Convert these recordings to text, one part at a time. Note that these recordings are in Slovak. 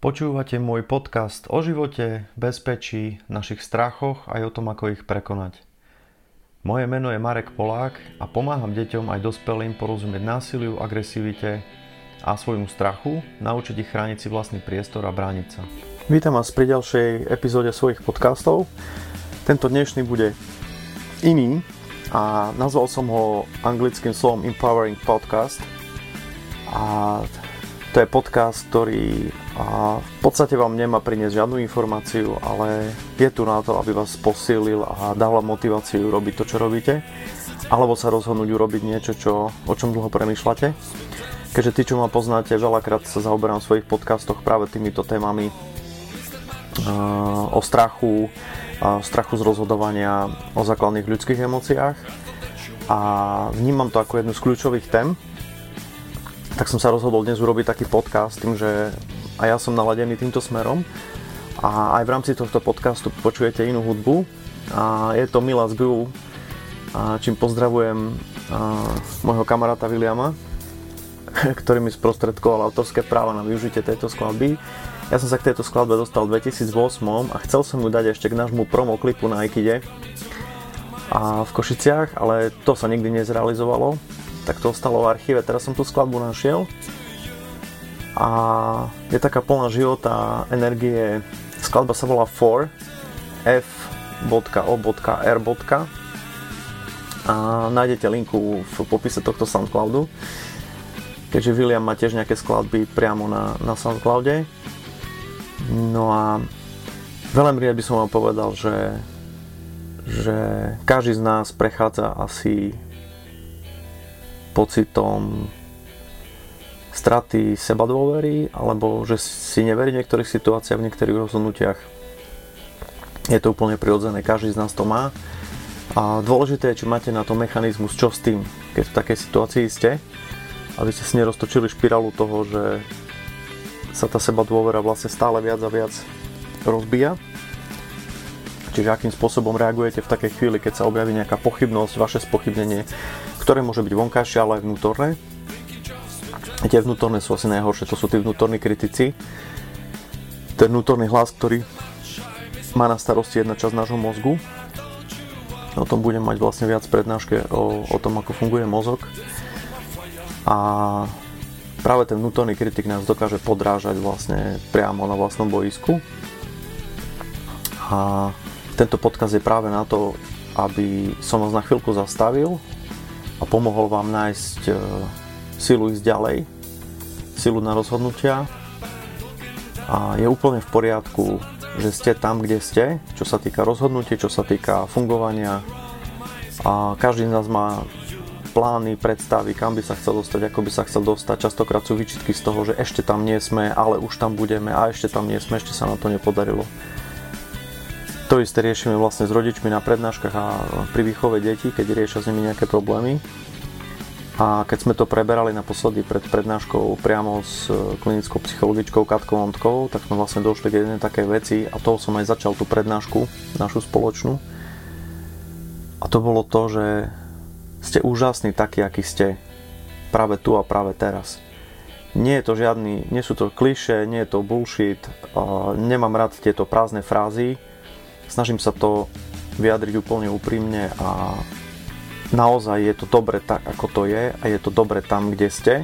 Počúvate môj podcast o živote, bezpečí, našich strachoch aj o tom, ako ich prekonať. Moje meno je Marek Polák a pomáham deťom aj dospelým porozumieť násiliu, agresivite a svojmu strachu, naučiť ich chrániť si vlastný priestor a brániť sa. Vítam vás pri ďalšej epizóde svojich podcastov. Tento dnešný bude iný a nazval som ho anglickým slovom Empowering Podcast. A to je podcast, ktorý a v podstate vám nemá priniesť žiadnu informáciu, ale je tu na to, aby vás posilil a dal vám motiváciu robiť to, čo robíte, alebo sa rozhodnúť urobiť niečo, čo, o čom dlho premýšľate. Keďže tí, čo ma poznáte, veľakrát sa zaoberám v svojich podcastoch práve týmito témami o strachu, strachu z rozhodovania, o základných ľudských emóciách a vnímam to ako jednu z kľúčových tém, tak som sa rozhodol dnes urobiť taký podcast tým, že a ja som naladený týmto smerom. A aj v rámci tohto podcastu počujete inú hudbu. A je to Milas Gul, čím pozdravujem môjho kamaráta Williama, ktorý mi sprostredkoval autorské práva na využitie tejto skladby. Ja som sa k tejto skladbe dostal v 2008 a chcel som ju dať ešte k nášmu promo klipu na Aikide a v Košiciach, ale to sa nikdy nezrealizovalo tak to ostalo v archíve. Teraz som tú skladbu našiel a je taká plná života, energie. Skladba sa volá 4 f.o.r. a nájdete linku v popise tohto Soundcloudu keďže William má tiež nejaké skladby priamo na, na Soundcloude no a veľmi rád by som vám povedal, že že každý z nás prechádza asi pocitom straty seba dôvery alebo že si neverí v niektorých situáciách, v niektorých rozhodnutiach. Je to úplne prirodzené, každý z nás to má. A dôležité je, či máte na to mechanizmus, čo s tým, keď v takej situácii ste, aby ste si neroztočili špirálu toho, že sa tá seba dôvera vlastne stále viac a viac rozbíja. Čiže akým spôsobom reagujete v takej chvíli, keď sa objaví nejaká pochybnosť, vaše spochybnenie, ktoré môže byť vonkajšie, ale aj vnútorné. Tie vnútorné sú asi najhoršie, to sú tí vnútorní kritici. Ten vnútorný hlas, ktorý má na starosti jedna časť nášho mozgu. O tom budem mať vlastne viac prednáške o, o tom, ako funguje mozog. A práve ten vnútorný kritik nás dokáže podrážať vlastne priamo na vlastnom boisku. A tento podkaz je práve na to, aby som vás na chvíľku zastavil a pomohol vám nájsť e, silu ísť ďalej, silu na rozhodnutia a je úplne v poriadku, že ste tam, kde ste, čo sa týka rozhodnutia, čo sa týka fungovania a každý z nás má plány, predstavy, kam by sa chcel dostať, ako by sa chcel dostať. Častokrát sú výčitky z toho, že ešte tam nie sme, ale už tam budeme a ešte tam nie sme, ešte sa nám to nepodarilo. To isté riešime vlastne s rodičmi na prednáškach a pri výchove detí, keď riešia s nimi nejaké problémy. A keď sme to preberali naposledy pred prednáškou priamo s klinickou psychologičkou Katkou Ontkou, tak sme vlastne došli k jednej takej veci a toho som aj začal tú prednášku, našu spoločnú. A to bolo to, že ste úžasní takí, akí ste práve tu a práve teraz. Nie je to žiadny, nie sú to kliše, nie je to bullshit, nemám rád tieto prázdne frázy, Snažím sa to vyjadriť úplne úprimne a naozaj je to dobre tak, ako to je a je to dobre tam, kde ste.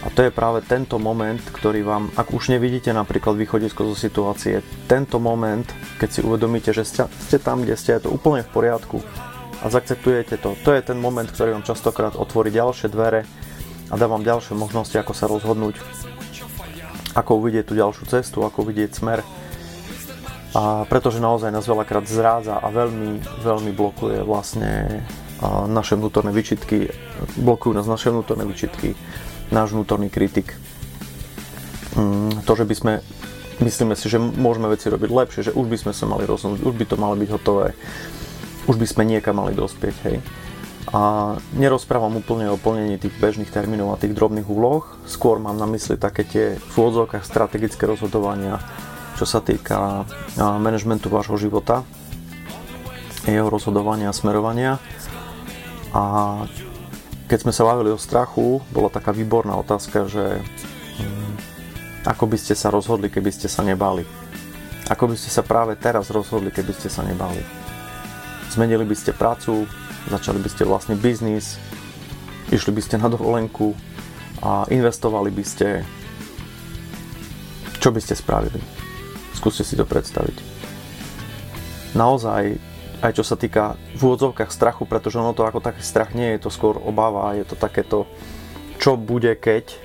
A to je práve tento moment, ktorý vám, ak už nevidíte napríklad východisko zo situácie, tento moment, keď si uvedomíte, že ste, ste tam, kde ste, je to úplne v poriadku a zaakceptujete to. To je ten moment, ktorý vám častokrát otvorí ďalšie dvere a dá vám ďalšie možnosti, ako sa rozhodnúť, ako uvidieť tú ďalšiu cestu, ako vidieť smer a pretože naozaj nás veľakrát zrádza a veľmi, veľmi blokuje vlastne naše vnútorné výčitky, blokujú nás naše vnútorné výčitky, náš vnútorný kritik. Mm, to, že by sme, myslíme si, že môžeme veci robiť lepšie, že už by sme sa mali rozhodnúť, už by to malo byť hotové, už by sme niekam mali dospieť, hej. A nerozprávam úplne o plnení tých bežných termínov a tých drobných úloh, skôr mám na mysli také tie v úvodzovkách strategické rozhodovania, čo sa týka manažmentu vášho života, jeho rozhodovania a smerovania. A keď sme sa bavili o strachu, bola taká výborná otázka, že mm, Ako by ste sa rozhodli, keby ste sa nebali? Ako by ste sa práve teraz rozhodli, keby ste sa nebali? Zmenili by ste prácu, začali by ste vlastný biznis, išli by ste na dovolenku a investovali by ste. Čo by ste spravili? Skúste si to predstaviť. Naozaj, aj čo sa týka v úvodzovkách strachu, pretože ono to ako taký strach nie je to skôr obava, je to takéto čo bude keď,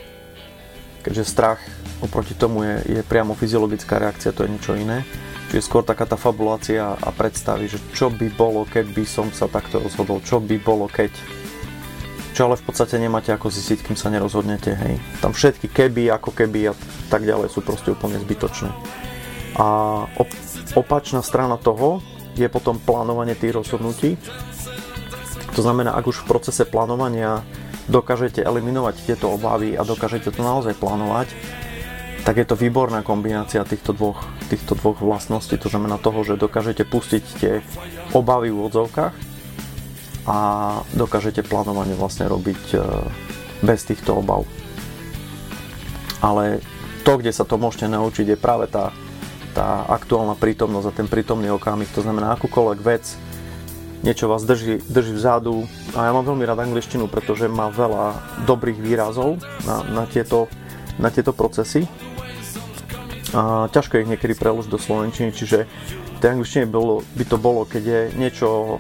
keďže strach oproti tomu je, je priamo fyziologická reakcia, to je niečo iné. Čiže skôr taká tá fabulácia a predstavy, že čo by bolo, keby som sa takto rozhodol, čo by bolo, keď. Čo ale v podstate nemáte ako zistiť, kým sa nerozhodnete, hej. Tam všetky keby, ako keby a tak ďalej sú proste úplne zbytočné. A op- opačná strana toho je potom plánovanie tých rozhodnutí. To znamená, ak už v procese plánovania dokážete eliminovať tieto obavy a dokážete to naozaj plánovať, tak je to výborná kombinácia týchto dvoch, týchto dvoch vlastností. To znamená toho, že dokážete pustiť tie obavy v odzovkách a dokážete plánovanie vlastne robiť e, bez týchto obav. Ale to, kde sa to môžete naučiť, je práve tá, tá aktuálna prítomnosť a ten prítomný okamih. To znamená, akúkoľvek vec, niečo vás drží, drží vzadu. A ja mám veľmi rád angličtinu, pretože má veľa dobrých výrazov na, na, tieto, na tieto procesy a ťažko ich niekedy preložiť do slovenčiny, čiže v tej angličtine bolo, by to bolo, keď je niečo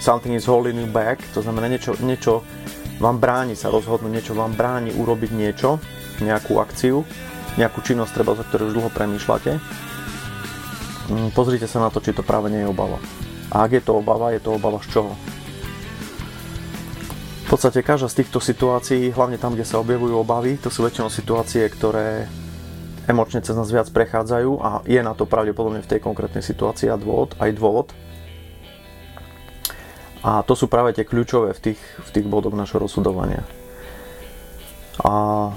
something is holding you back, to znamená niečo, niečo vám bráni sa rozhodnúť, niečo vám bráni urobiť niečo, nejakú akciu, nejakú činnosť, treba, za ktorú už dlho premýšľate. Mm, pozrite sa na to, či to práve nie je obava. A ak je to obava, je to obava z čoho? V podstate každá z týchto situácií, hlavne tam, kde sa objavujú obavy, to sú väčšinou situácie, ktoré emočne cez nás viac prechádzajú a je na to pravdepodobne v tej konkrétnej situácii a dôvod, aj dôvod. A to sú práve tie kľúčové v tých, v tých bodoch našho rozhodovania. A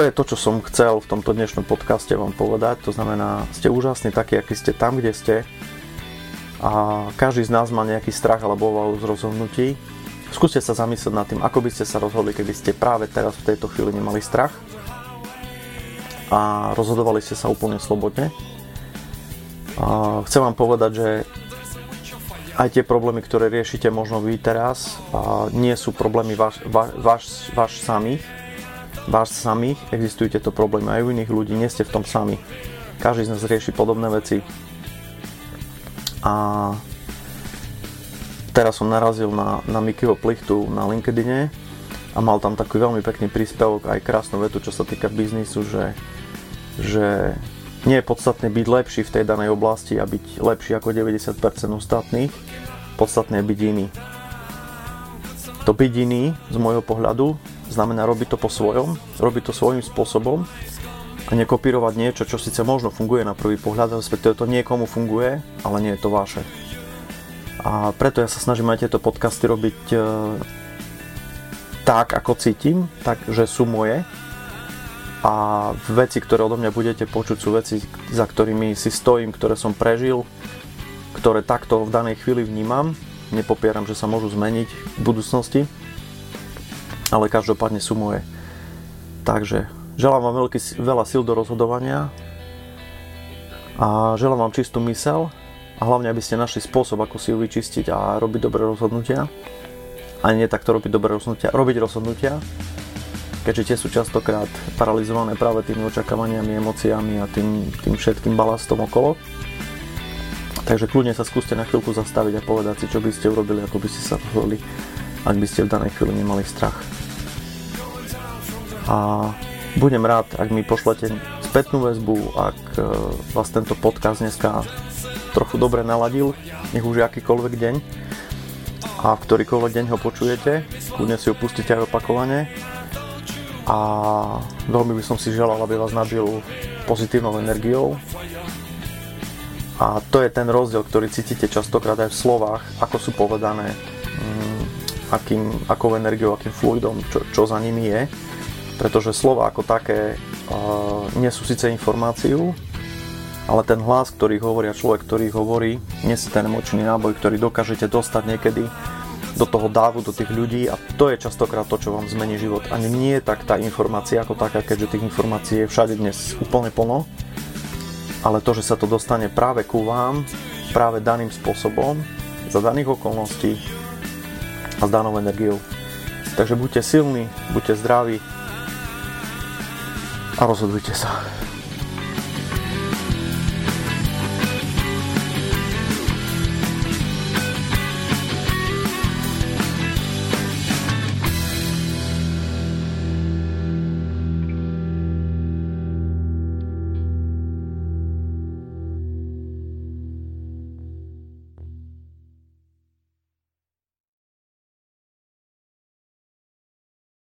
to je to, čo som chcel v tomto dnešnom podcaste vám povedať. To znamená, ste úžasní takí, akí ste tam, kde ste. A každý z nás má nejaký strach alebo obavu z rozhodnutí. Skúste sa zamyslieť nad tým, ako by ste sa rozhodli, keby ste práve teraz v tejto chvíli nemali strach a rozhodovali ste sa úplne slobodne. A chcem vám povedať, že aj tie problémy, ktoré riešite možno vy teraz, nie sú problémy váš, váš, váš, váš samých, váš samých, existujú tieto problémy aj u iných ľudí, nie ste v tom sami. Každý z nás rieši podobné veci. A teraz som narazil na, na Mikyho Plichtu na LinkedIne a mal tam taký veľmi pekný príspevok, aj krásnu vetu, čo sa týka biznisu, že že nie je podstatné byť lepší v tej danej oblasti a byť lepší ako 90% ostatných, podstatné je byť iný. To byť iný z môjho pohľadu znamená robiť to po svojom, robiť to svojím spôsobom a nekopírovať niečo, čo síce možno funguje na prvý pohľad, respektíve to niekomu funguje, ale nie je to vaše. A preto ja sa snažím aj tieto podcasty robiť e, tak, ako cítim, tak, že sú moje, a veci, ktoré odo mňa budete počuť, sú veci, za ktorými si stojím, ktoré som prežil, ktoré takto v danej chvíli vnímam. Nepopieram, že sa môžu zmeniť v budúcnosti, ale každopádne sú moje. Takže želám vám veľký, veľa síl do rozhodovania a želám vám čistú mysel a hlavne, aby ste našli spôsob, ako si ju vyčistiť a robiť dobré rozhodnutia. A nie takto robiť dobré rozhodnutia, robiť rozhodnutia, keďže tie sú častokrát paralizované práve tými očakávaniami, emóciami a tým, tým všetkým balastom okolo. Takže kľudne sa skúste na chvíľku zastaviť a povedať si, čo by ste urobili, ako by ste sa rozhodli, ak by ste v danej chvíli nemali strach. A budem rád, ak mi pošlete spätnú väzbu, ak e, vás tento podcast dneska trochu dobre naladil, nech už akýkoľvek deň a v ktorýkoľvek deň ho počujete, kľudne si ho pustíte aj opakovane a veľmi by som si želal, aby vás nabil pozitívnou energiou. A to je ten rozdiel, ktorý cítite častokrát aj v slovách, ako sú povedané, mm, akým, akou energiou, akým fluidom, čo, čo za nimi je. Pretože slova ako také uh, nie sú síce informáciu, ale ten hlas, ktorý hovorí a človek, ktorý hovorí, nesie ten emočný náboj, ktorý dokážete dostať niekedy do toho dávu, do tých ľudí a to je častokrát to, čo vám zmení život. Ani nie je tak tá informácia ako taká, keďže tých informácií je všade dnes úplne plno, ale to, že sa to dostane práve ku vám, práve daným spôsobom, za daných okolností a s danou energiou. Takže buďte silní, buďte zdraví a rozhodujte sa.